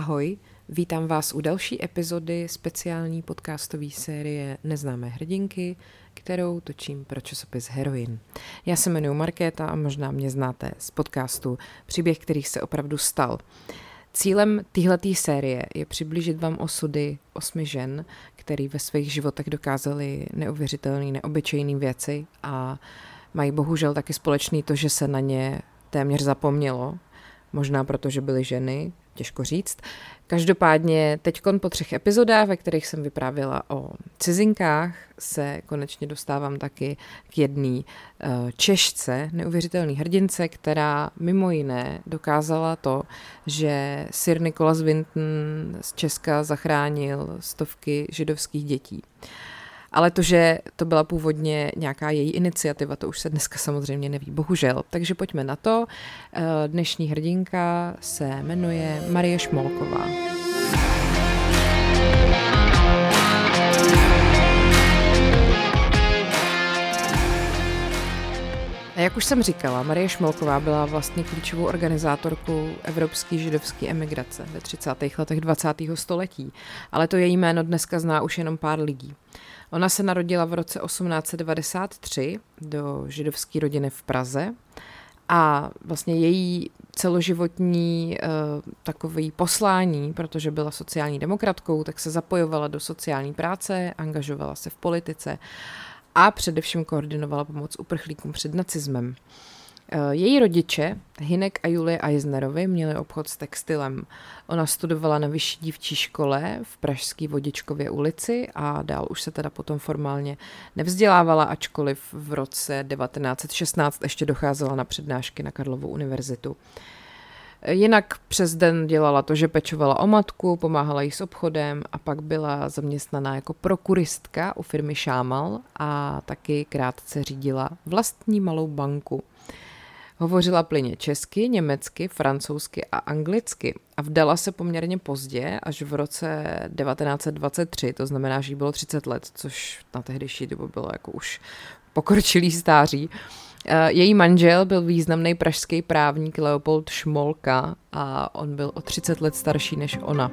Ahoj, vítám vás u další epizody speciální podcastové série Neznámé hrdinky, kterou točím pro časopis Heroin. Já se jmenuji Markéta a možná mě znáte z podcastu Příběh, který se opravdu stal. Cílem téhleté série je přiblížit vám osudy osmi žen, který ve svých životech dokázali neuvěřitelné, neobyčejné věci a mají bohužel taky společný to, že se na ně téměř zapomnělo, možná proto, že byly ženy, těžko říct. Každopádně teď po třech epizodách, ve kterých jsem vyprávěla o cizinkách, se konečně dostávám taky k jedné eh, Češce, neuvěřitelný hrdince, která mimo jiné dokázala to, že Sir Nicholas Winton z Česka zachránil stovky židovských dětí. Ale to, že to byla původně nějaká její iniciativa, to už se dneska samozřejmě neví, bohužel. Takže pojďme na to. Eh, dnešní hrdinka se jmenuje Marie Šmolková. A jak už jsem říkala, Marie Šmolková byla vlastně klíčovou organizátorkou evropské židovské emigrace ve 30. letech 20. století, ale to její jméno dneska zná už jenom pár lidí. Ona se narodila v roce 1893 do židovské rodiny v Praze a vlastně její celoživotní uh, takový poslání, protože byla sociální demokratkou, tak se zapojovala do sociální práce, angažovala se v politice a především koordinovala pomoc uprchlíkům před nacismem. Eh, její rodiče, Hinek a Julie Eisnerovi, měli obchod s textilem. Ona studovala na vyšší dívčí škole v Pražské Vodičkově ulici a dál už se teda potom formálně nevzdělávala, ačkoliv v roce 1916 ještě docházela na přednášky na Karlovu univerzitu. Jinak přes den dělala to, že pečovala o matku, pomáhala jí s obchodem a pak byla zaměstnaná jako prokuristka u firmy Šámal a taky krátce řídila vlastní malou banku. Hovořila plyně česky, německy, francouzsky a anglicky a vdala se poměrně pozdě, až v roce 1923, to znamená, že jí bylo 30 let, což na tehdejší dobu bylo jako už pokročilý stáří. Eh, její manžel byl významný pražský právník Leopold Šmolka a on byl o 30 let starší než ona.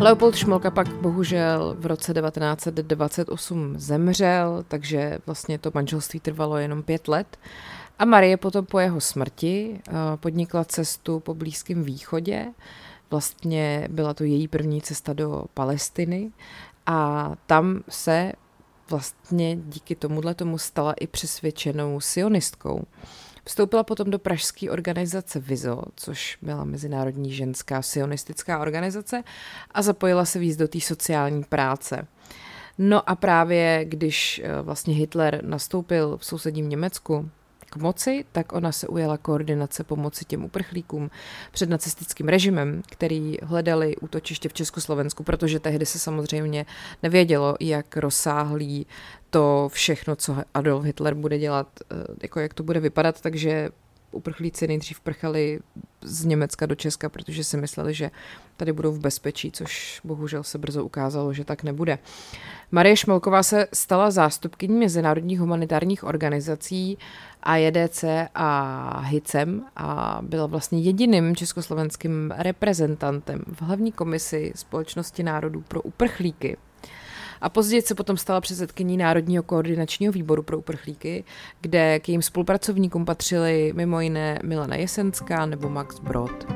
Leopold Šmolka pak bohužel v roce 1928 zemřel, takže vlastně to manželství trvalo jenom pět let. A Marie potom po jeho smrti eh, podnikla cestu po Blízkém východě. Vlastně byla to její první cesta do Palestiny a tam se vlastně díky tomuhle tomu stala i přesvědčenou sionistkou. Vstoupila potom do pražské organizace VIZO, což byla Mezinárodní ženská sionistická organizace a zapojila se víc do té sociální práce. No a právě když eh, vlastně Hitler nastoupil v sousedním Německu, k moci, tak ona se ujala koordinace pomoci těm uprchlíkům před nacistickým režimem, který hledali útočiště v Československu, protože tehdy se samozřejmě nevědělo, jak rozsáhlý to všechno, co Adolf Hitler bude dělat, eh, jako jak to bude vypadat, takže uprchlíci nejdřív prchali z Německa do Česka, protože si mysleli, že tady budou v bezpečí, což bohužel se brzo ukázalo, že tak nebude. Marie Šmolková se stala zástupkyní mezinárodních humanitárních organizací AJDC a HICEM a byla vlastně jediným československým reprezentantem v hlavní komisi Společnosti národů pro uprchlíky a později se potom stala předsedkyní Národního koordinačního výboru pro uprchlíky, kde k jejím spolupracovníkům patřili mimo jiné Milana Jesenská nebo Max Brod.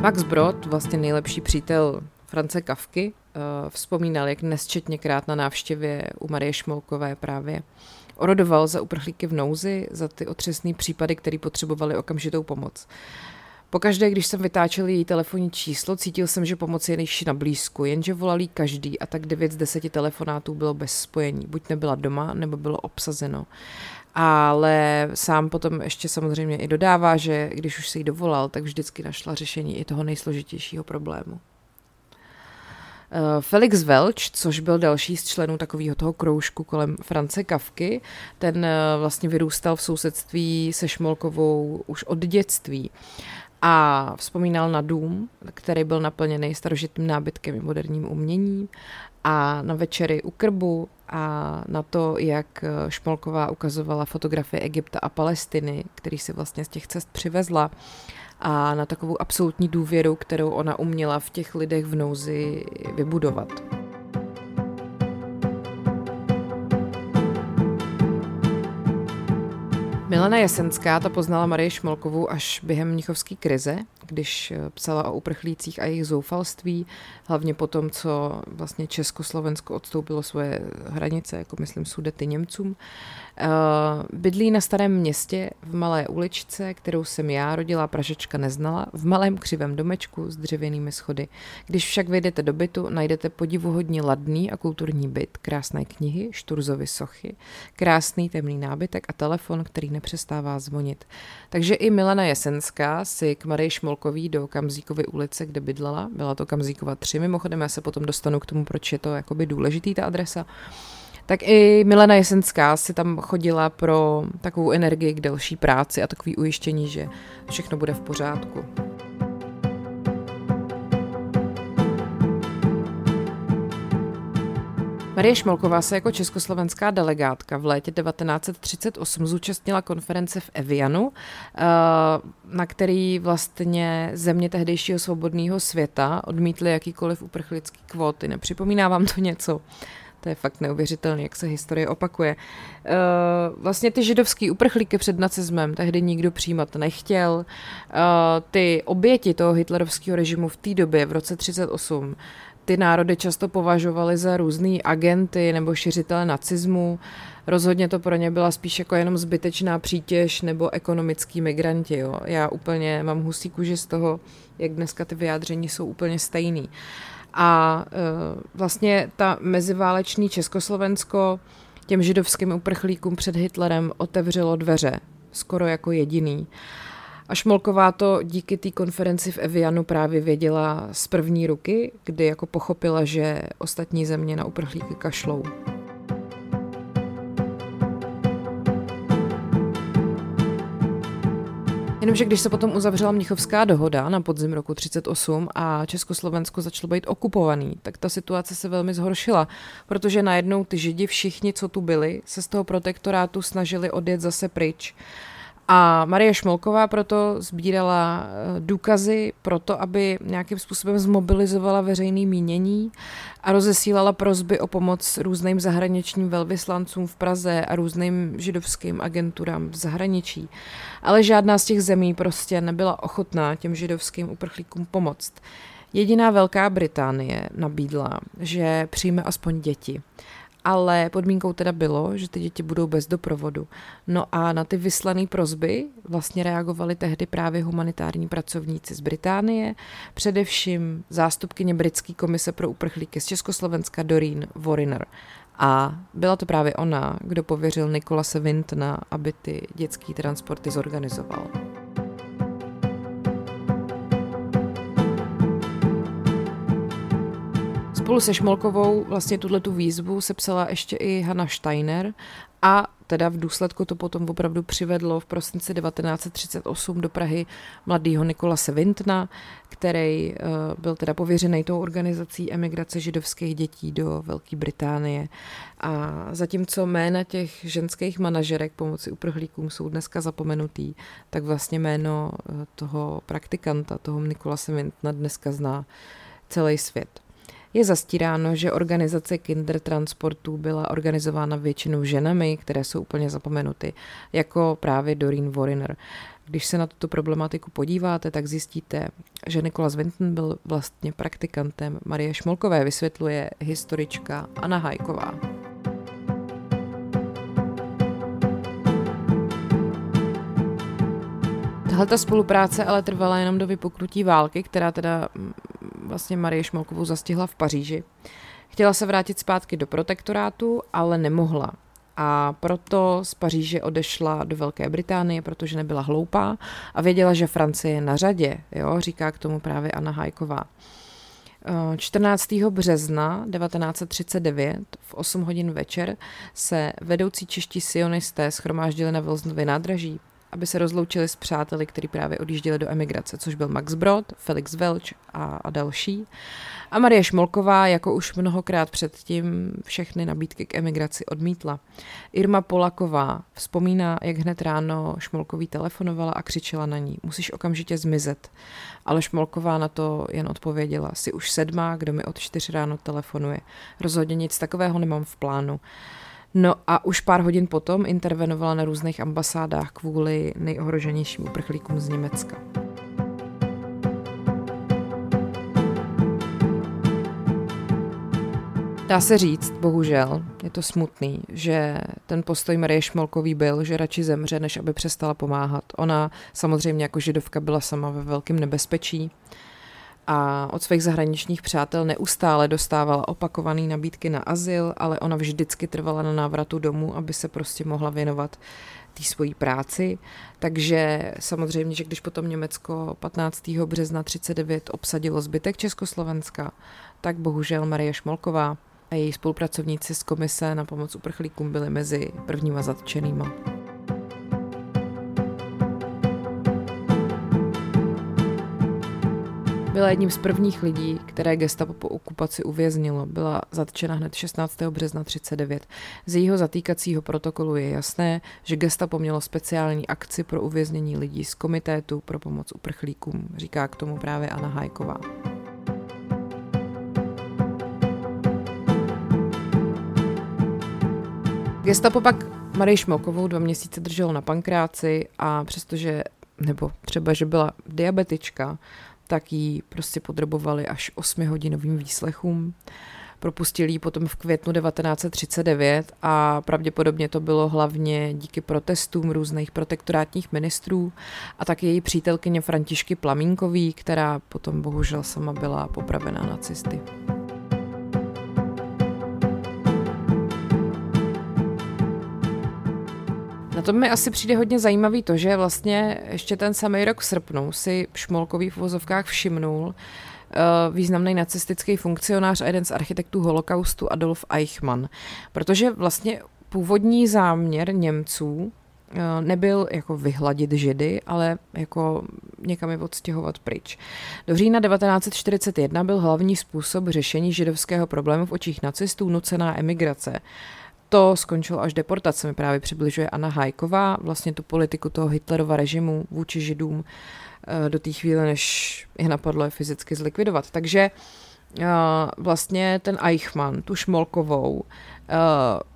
Max Brod, vlastně nejlepší přítel France Kavky, eh, vzpomínal, jak nesčetněkrát na návštěvě u Marie Šmolkové právě orodoval za uprchlíky v nouzi, za ty otřesné případy, které potřebovali okamžitou pomoc. Pokaždé, když jsem vytáčel její telefonní číslo, cítil jsem, že pomoc je nejší na blízku, jenže volal každý a tak 9 z 10 telefonátů bylo bez spojení. Buď nebyla doma, nebo bylo obsazeno. Ale sám potom ještě samozřejmě i dodává, že když už se jí dovolal, tak vždycky našla řešení i toho nejsložitějšího problému. Eh, Felix Welch, což byl další z členů takového toho kroužku kolem France Kavky, ten eh, vlastně vyrůstal v sousedství se Šmolkovou už od dětství a vzpomínal na dům, který byl naplněný starožitým nábytkem i moderním uměním a na večery u krbu a na to, jak Šmolková ukazovala fotografie Egypta a Palestiny, který si vlastně z těch cest přivezla a na takovou absolutní důvěru, kterou ona uměla v těch lidech v nouzi vybudovat. Milena Jesenská ta poznala Marie Šmolkovou až během mnichovské krize, když eh, psala o uprchlících a jejich zoufalství, hlavně po tom, co vlastně Československo odstoupilo svoje hranice, jako myslím Sudety Němcům. Eh, bydlí na starém městě v malé uličce, kterou jsem já, rodila Pražečka, neznala, v malém křivém domečku s dřevěnými schody. Když však vejdete do bytu, najdete podivuhodně ladný a kulturní byt, krásné knihy, Šturzovy sochy, krásný temný nábytek a telefon, který nepřestává zvonit. Takže i Milena Jesenská si k Marii Šmolkový do Kamzíkovy ulice, kde bydlela, byla to Kamzíkova 3, mimochodem já se potom dostanu k tomu, proč je to jakoby důležitý ta adresa, tak i Milena Jesenská si tam chodila pro takovou energii k delší práci a takový ujištění, že všechno bude v pořádku. Marie Šmolková se jako československá delegátka v létě 1938 zúčastnila konference v Evianu, eh, na který vlastně země tehdejšího svobodného světa odmítly jakýkoliv uprchlický kvóty. Nepřipomíná vám to něco? To je fakt neuvěřitelné, jak se historie opakuje. Uh, vlastně ty židovský uprchlíky před nacismem tehdy nikdo přijímat nechtěl. Uh, ty oběti toho hitlerovského režimu v té době, v roce 38, ty národy často považovaly za různý agenty nebo šiřitele nacismu. Rozhodně to pro ně byla spíš jako jenom zbytečná přítěž nebo ekonomický migranti. Jo. Já úplně mám husí kůži z toho, jak dneska ty vyjádření jsou úplně stejný. A e, vlastně ta meziválečný Československo těm židovským uprchlíkům před Hitlerem otevřelo dveře, skoro jako jediný. A Šmolková to díky té konferenci v Evianu právě věděla z první ruky, kdy jako pochopila, že ostatní země na uprchlíky kašlou. Jenomže když se potom uzavřela Mnichovská dohoda na podzim roku 38 a Československo začalo být okupovaný, tak ta situace se velmi zhoršila, protože najednou ty židi všichni, co tu byli, se z toho protektorátu snažili odjet zase pryč. A Marie Šmolková proto sbírala eh, důkazy pro to, aby nějakým způsobem zmobilizovala veřejné mínění a rozesílala prozby o pomoc různým zahraničním velvyslancům v Praze a různým židovským agenturám v zahraničí. Ale žádná z těch zemí prostě nebyla ochotná těm židovským uprchlíkům pomoct. Jediná Velká Británie nabídla, že přijme aspoň děti ale podmínkou teda bylo, že ty děti budou bez doprovodu. No a na ty vyslané prozby vlastně reagovali tehdy právě humanitární pracovníci z Británie, především zástupkyně britské komise pro uprchlíky z Československa Doreen Wariner. A byla to právě ona, kdo pověřil Nikolase Vintna, aby ty dětské transporty zorganizoval. Spolu se Šmolkovou vlastně tuhle tu výzvu sepsala ještě i Hanna Steiner a teda v důsledku to potom opravdu přivedlo v prosinci 1938 do Prahy mladýho Nikolase Vintna, který uh, byl teda pověřený tou organizací emigrace židovských dětí do Velké Británie. A zatímco jména těch ženských manažerek pomoci uprchlíkům jsou dneska zapomenutý, tak vlastně jméno uh, toho praktikanta, toho Nikolase Vintna dneska zná celý svět. Je zastíráno, že organizace kindertransportů byla organizována většinou ženami, které jsou úplně zapomenuty, jako právě Doreen Wariner. Když se na tuto problematiku podíváte, tak zjistíte, že Nikolas Vinton byl vlastně praktikantem Marie Šmolkové, vysvětluje historička Anna Hajková. Tahle ta spolupráce ale trvala jenom do vypuknutí války, která teda vlastně Marie Šmolkovou zastihla v Paříži. Chtěla se vrátit zpátky do protektorátu, ale nemohla. A proto z Paříže odešla do Velké Británie, protože nebyla hloupá a věděla, že Francie je na řadě, jo, říká k tomu právě Anna Hajková. 14. března 1939 v 8 hodin večer se vedoucí čeští sionisté schromáždili na Vilsnově nádraží aby se rozloučili s přáteli, kteří právě odjížděli do emigrace, což byl Max Brod, Felix Welch a, a další. A Marie Šmolková, jako už mnohokrát předtím, všechny nabídky k emigraci odmítla. Irma Polaková vzpomíná, jak hned ráno Šmolkový telefonovala a křičela na ní, musíš okamžitě zmizet. Ale Šmolková na to jen odpověděla, jsi už sedmá, kdo mi od čtyř ráno telefonuje. Rozhodně nic takového nemám v plánu. No a už pár hodin potom intervenovala na různých ambasádách kvůli nejohroženějším uprchlíkům z Německa. Dá se říct, bohužel, je to smutný, že ten postoj Marie Šmolkový byl, že radši zemře, než aby přestala pomáhat. Ona samozřejmě jako židovka byla sama ve velkém nebezpečí a od svých zahraničních přátel neustále dostávala opakované nabídky na azyl, ale ona vždycky trvala na návratu domů, aby se prostě mohla věnovat té svojí práci. Takže samozřejmě, že když potom Německo 15. března 39 obsadilo zbytek Československa, tak bohužel Marie Šmolková a její spolupracovníci z komise na pomoc uprchlíkům byli mezi prvníma zatčenýma. Byla jedním z prvních lidí, které gestapo po okupaci uvěznilo. Byla zatčena hned 16. března 39. Z jejího zatýkacího protokolu je jasné, že gestapo mělo speciální akci pro uvěznění lidí z komitétu pro pomoc uprchlíkům, říká k tomu právě Anna Hajková. Gestapo pak Marii Šmokovou dva měsíce drželo na pankráci a přestože, nebo třeba, že byla diabetička, tak ji prostě podrobovali až 8-hodinovým výslechům. Propustili ji potom v květnu 1939 a pravděpodobně to bylo hlavně díky protestům různých protektorátních ministrů a taky její přítelkyně Františky Plamínkový, která potom bohužel sama byla popravená nacisty. Tom mi asi přijde hodně zajímavý to, že vlastně ještě ten samý rok v srpnu si Šmolkový v vozovkách všimnul uh, významný nacistický funkcionář a jeden z architektů holokaustu Adolf Eichmann. Protože vlastně původní záměr Němců uh, nebyl jako vyhladit židy, ale jako někam je odstěhovat pryč. Do října 1941 byl hlavní způsob řešení židovského problému v očích nacistů nucená emigrace to skončilo až deportacemi. Právě přibližuje Anna Hajková vlastně tu politiku toho Hitlerova režimu vůči židům eh, do té chvíle, než je napadlo je fyzicky zlikvidovat. Takže eh, vlastně ten Eichmann, tu Šmolkovou, eh,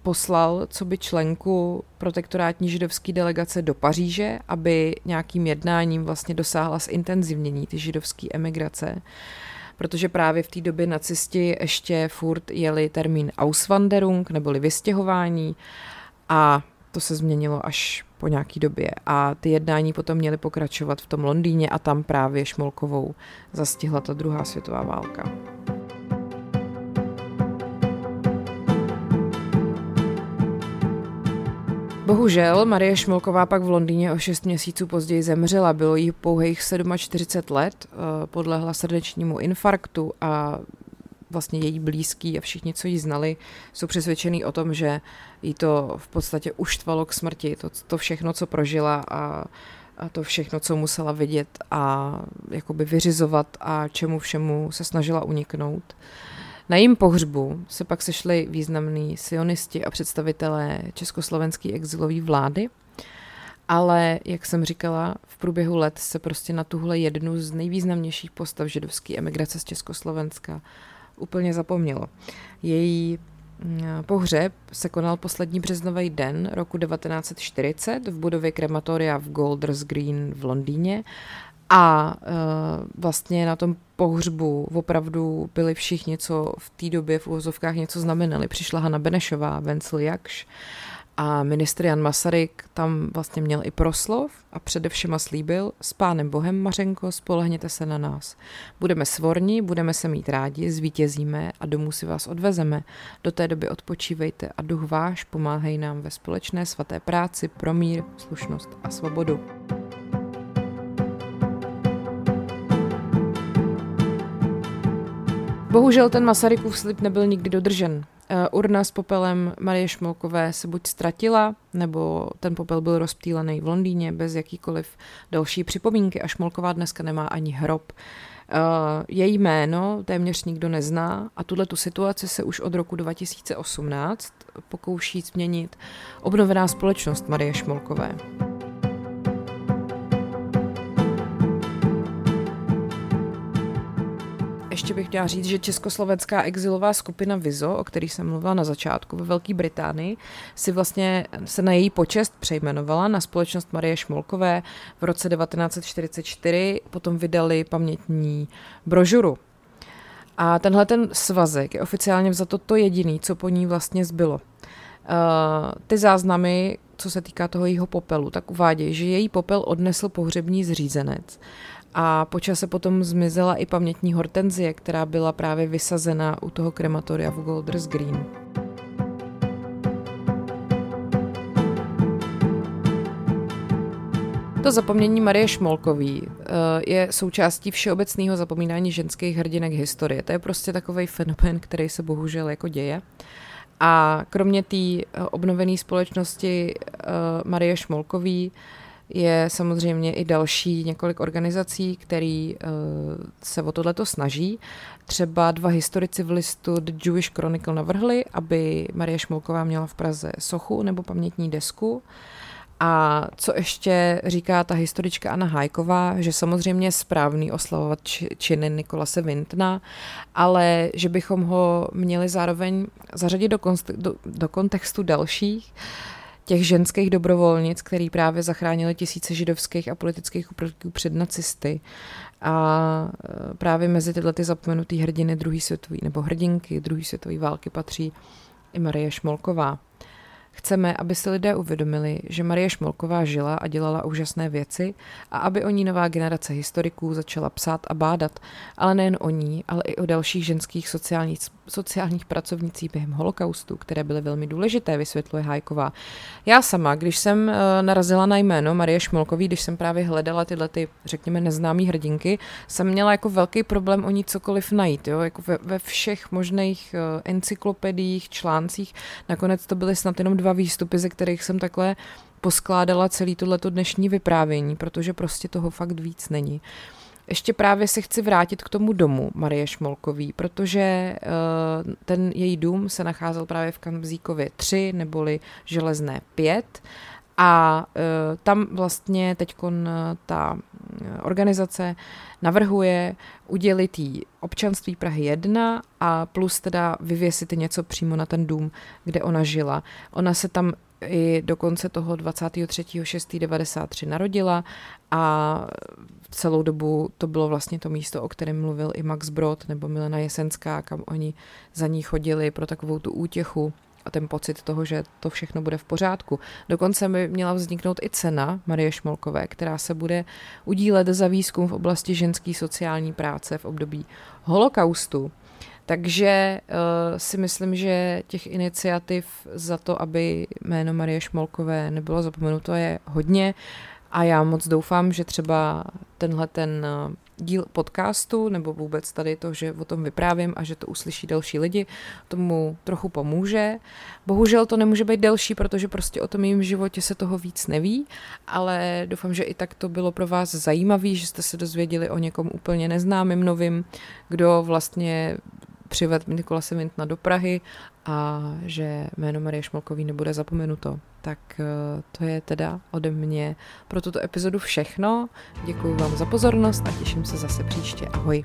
poslal co by členku protektorátní židovské delegace do Paříže, aby nějakým jednáním vlastně dosáhla zintenzivnění ty židovské emigrace protože právě v té době nacisti ještě furt jeli termín Auswanderung, neboli vystěhování a to se změnilo až po nějaký době a ty jednání potom měly pokračovat v tom Londýně a tam právě Šmolkovou zastihla ta druhá světová válka. Bohužel Marie Šmolková pak v Londýně o 6 měsíců později zemřela. Bylo jí pouhých 47 let, eh, podlehla srdečnímu infarktu a vlastně její blízký a všichni, co ji znali, jsou přesvědčený o tom, že jí to v podstatě uštvalo k smrti. To, to všechno, co prožila a, a to všechno, co musela vidět a jakoby vyřizovat a čemu všemu se snažila uniknout. Uh, na jím pohřbu se pak sešli významní sionisti a představitelé československé exilové vlády, ale, jak jsem říkala, v průběhu let se prostě na tuhle jednu z nejvýznamnějších postav židovské emigrace z Československa úplně zapomnělo. Její mm, pohřeb se konal poslední březnový den roku 1940 v budově krematoria v Golders Green v Londýně a uh, vlastně na tom pohřbu opravdu byli všichni, co v té době v úvozovkách něco znamenali. Přišla Hanna Benešová, Vencel Jakš a ministr Jan Masaryk tam vlastně měl i proslov a především slíbil s pánem Bohem Mařenko, spolehněte se na nás. Budeme svorní, budeme se mít rádi, zvítězíme a domů si vás odvezeme. Do té doby odpočívejte a duch váš pomáhej nám ve společné svaté práci pro mír, slušnost a svobodu. Bohužel ten Masarykův slib nebyl nikdy dodržen Eh, urna s popelem Marie Šmolkové se buď ztratila, nebo ten popel byl rozptýlený v Londýně bez jakýkoliv další připomínky a Šmolková dneska nemá ani hrob. Uh, její jméno téměř nikdo nezná a tuhle tu situaci se už od roku 2018 pokouší změnit obnovená společnost Marie Šmolkové. Ještě bych chtěla říct, že československá exilová skupina Vizo, o který jsem mluvila na začátku ve Velké Británii, si vlastně se na její počest přejmenovala na společnost Marie Šmolkové v roce 1944, potom vydali pamětní brožuru. A tenhle ten svazek je oficiálně vzato to jediný, co po ní vlastně zbylo. Uh, ty záznamy, co se týká toho jejího popelu, tak uvádějí, že její popel odnesl pohřební zřízenec a po čase potom zmizela i pamětní hortenzie, která byla právě vysazena u toho krematoria v Golders Green. To zapomnění Marie Šmolkový eh, je součástí všeobecného zapomínání ženských hrdinek historie. To je prostě takový fenomén, který se bohužel jako děje. A kromě té eh, obnovené společnosti eh, Marie Šmolkový je samozřejmě i další několik organizací, které uh, se o tohleto snaží. Třeba dva historici v listu The Jewish Chronicle navrhli, aby Marie Šmolková měla v Praze sochu nebo pamětní desku. A co ještě říká ta historička Anna Hajková, že samozřejmě je správný oslavovat činy Nikolase Vintna, ale že bychom ho měli zároveň zařadit do, konst- do, do kontextu dalších, těch ženských dobrovolnic, který právě zachránili tisíce židovských a politických uprchlíků před nacisty. A e, právě mezi tyhle ty zapomenutý hrdiny druhé světové, nebo hrdinky druhé světové války patří i Marie Šmolková. Chceme, aby si lidé uvědomili, že Marie Šmolková žila a dělala úžasné věci a aby o ní nová generace historiků začala psát a bádat, ale nejen o ní, ale i o dalších ženských sociálních, sociálních pracovnicích během holokaustu, které byly velmi důležité, vysvětluje Hajková. Já sama, když jsem uh, narazila na jméno Marie Šmolkový, když jsem právě hledala tyhle ty, řekněme, neznámé hrdinky, jsem měla jako velký problém o ní cokoliv najít, jo? jako ve, ve všech možných uh, encyklopediích, článcích. Nakonec to byly snad jenom dva výstupy, ze kterých jsem takhle poskládala celý tohleto dnešní vyprávění, protože prostě toho fakt víc není. Ještě právě se chci vrátit k tomu domu Marie Šmolkový, protože uh, ten její dům se nacházel právě v Kamzíkově 3, neboli Železné 5 a uh, tam vlastně teď ta organizace navrhuje udělit jí občanství Prahy 1 a plus teda vyvěsit něco přímo na ten dům, kde ona žila. Ona se tam i do konce toho 23.6.93 narodila a celou dobu to bylo vlastně to místo, o kterém mluvil i Max Brod nebo Milena Jesenská, kam oni za ní chodili pro takovou tu útěchu a ten pocit toho, že to všechno bude v pořádku. Dokonce by měla vzniknout i cena Marie Šmolkové, která se bude udílet za výzkum v oblasti ženské sociální práce v období holokaustu. Takže uh, si myslím, že těch iniciativ za to, aby jméno Marie Šmolkové nebylo zapomenuto, je hodně a já moc doufám, že třeba tenhle ten uh, díl podcastu, nebo vůbec tady to, že o tom vyprávím a že to uslyší další lidi, tomu trochu pomůže. Bohužel to nemůže být delší, protože prostě o tom mým životě se toho víc neví, ale doufám, že i tak to bylo pro vás zajímavé, že jste se dozvěděli o někom úplně neznámým novým, kdo vlastně přived Nikolase Vintna do Prahy a že jméno Marie Šmolkový nebude zapomenuto. Tak eh, to je teda ode mě pro tuto epizodu všechno. Děkuji vám za pozornost a těším se zase příště. Ahoj.